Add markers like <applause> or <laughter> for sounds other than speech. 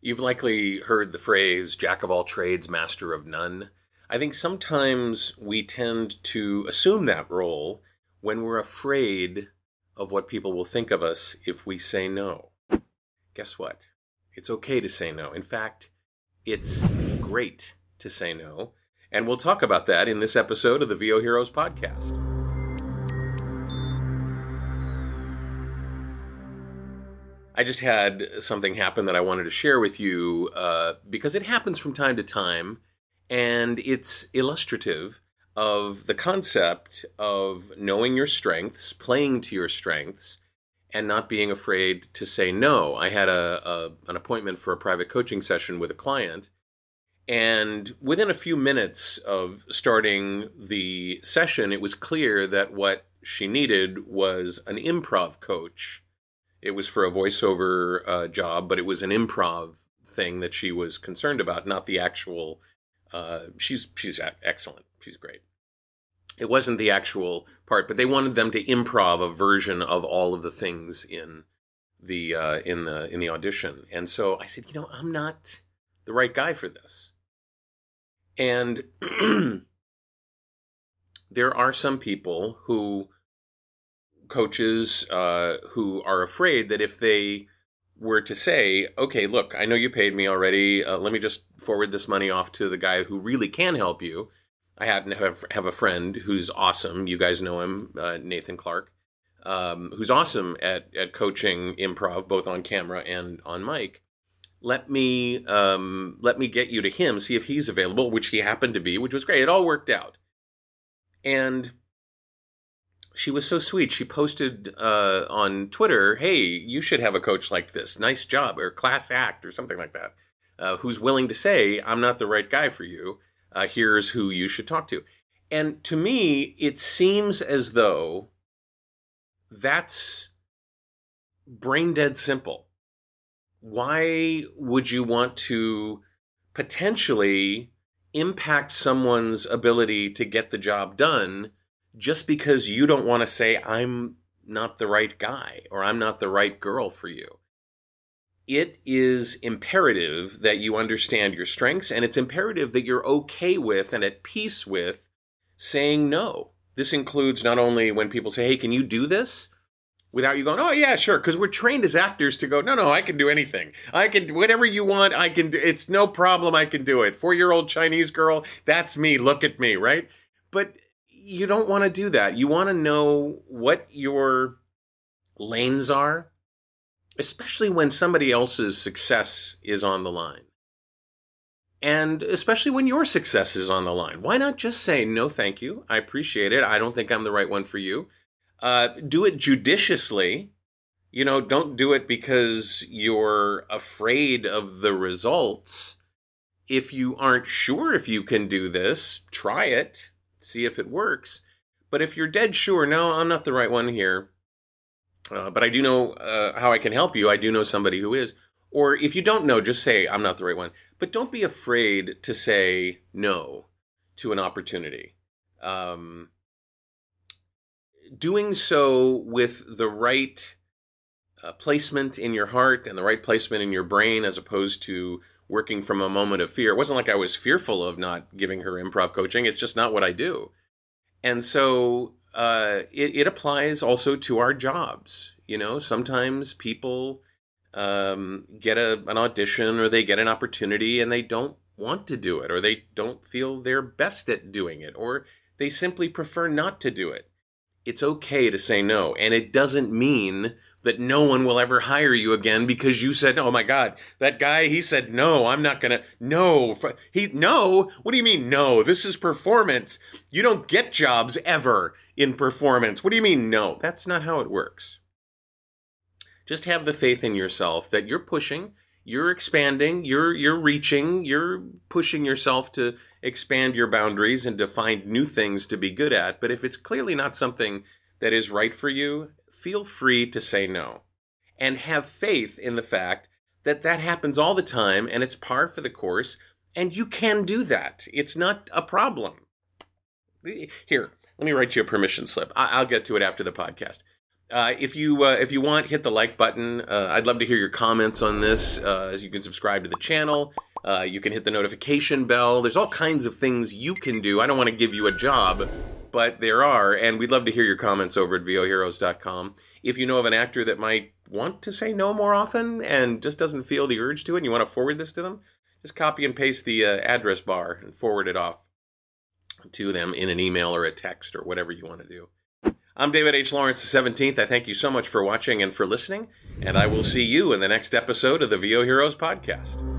You've likely heard the phrase jack of all trades, master of none. I think sometimes we tend to assume that role when we're afraid of what people will think of us if we say no. Guess what? It's okay to say no. In fact, it's great to say no. And we'll talk about that in this episode of the VO Heroes podcast. I just had something happen that I wanted to share with you uh, because it happens from time to time and it's illustrative of the concept of knowing your strengths, playing to your strengths, and not being afraid to say no. I had a, a, an appointment for a private coaching session with a client, and within a few minutes of starting the session, it was clear that what she needed was an improv coach it was for a voiceover uh, job, but it was an improv thing that she was concerned about, not the actual. Uh, she's she's excellent. She's great. It wasn't the actual part, but they wanted them to improv a version of all of the things in the uh, in the in the audition. And so I said, you know, I'm not the right guy for this. And <clears throat> there are some people who coaches uh, who are afraid that if they were to say, okay, look, I know you paid me already. Uh, let me just forward this money off to the guy who really can help you. I happen to have, have a friend who's awesome. You guys know him, uh, Nathan Clark, um, who's awesome at, at coaching improv, both on camera and on mic. Let me um, let me get you to him, see if he's available, which he happened to be, which was great. It all worked out. And she was so sweet. She posted uh, on Twitter, "Hey, you should have a coach like this. Nice job, or class act, or something like that. Uh, who's willing to say, I'm not the right guy for you. Uh, here's who you should talk to." And to me, it seems as though that's brain dead simple. Why would you want to potentially impact someone's ability to get the job done? Just because you don't want to say, I'm not the right guy or I'm not the right girl for you. It is imperative that you understand your strengths and it's imperative that you're okay with and at peace with saying no. This includes not only when people say, Hey, can you do this? Without you going, oh yeah, sure, because we're trained as actors to go, no, no, I can do anything. I can whatever you want. I can do. It's no problem. I can do it. Four year old Chinese girl, that's me. Look at me, right? But you don't want to do that. You want to know what your lanes are, especially when somebody else's success is on the line. And especially when your success is on the line. Why not just say, no, thank you. I appreciate it. I don't think I'm the right one for you. Uh, do it judiciously. You know, don't do it because you're afraid of the results. If you aren't sure if you can do this, try it see if it works. But if you're dead sure, no, I'm not the right one here, uh, but I do know uh, how I can help you. I do know somebody who is. Or if you don't know, just say, I'm not the right one. But don't be afraid to say no to an opportunity. Um, doing so with the right uh, placement in your heart and the right placement in your brain as opposed to working from a moment of fear. It wasn't like I was fearful of not giving her improv coaching. It's just not what I do. And so uh, it, it applies also to our jobs. You know, sometimes people um, get a, an audition or they get an opportunity and they don't want to do it or they don't feel they're best at doing it or they simply prefer not to do it. It's okay to say no. And it doesn't mean that no one will ever hire you again because you said, "Oh my God, that guy." He said, "No, I'm not gonna." No, he no. What do you mean no? This is performance. You don't get jobs ever in performance. What do you mean no? That's not how it works. Just have the faith in yourself that you're pushing, you're expanding, you're you're reaching, you're pushing yourself to expand your boundaries and to find new things to be good at. But if it's clearly not something that is right for you, feel free to say no and have faith in the fact that that happens all the time and it's par for the course and you can do that. It's not a problem. Here, let me write you a permission slip. I'll get to it after the podcast. Uh, if you uh, if you want, hit the like button. Uh, I'd love to hear your comments on this. Uh, you can subscribe to the channel. Uh, you can hit the notification bell. There's all kinds of things you can do. I don't want to give you a job, but there are, and we'd love to hear your comments over at voheroes.com. If you know of an actor that might want to say no more often and just doesn't feel the urge to it, and you want to forward this to them, just copy and paste the uh, address bar and forward it off to them in an email or a text or whatever you want to do. I'm David H. Lawrence the 17th. I thank you so much for watching and for listening, and I will see you in the next episode of the VO Heroes podcast.